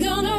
Gonna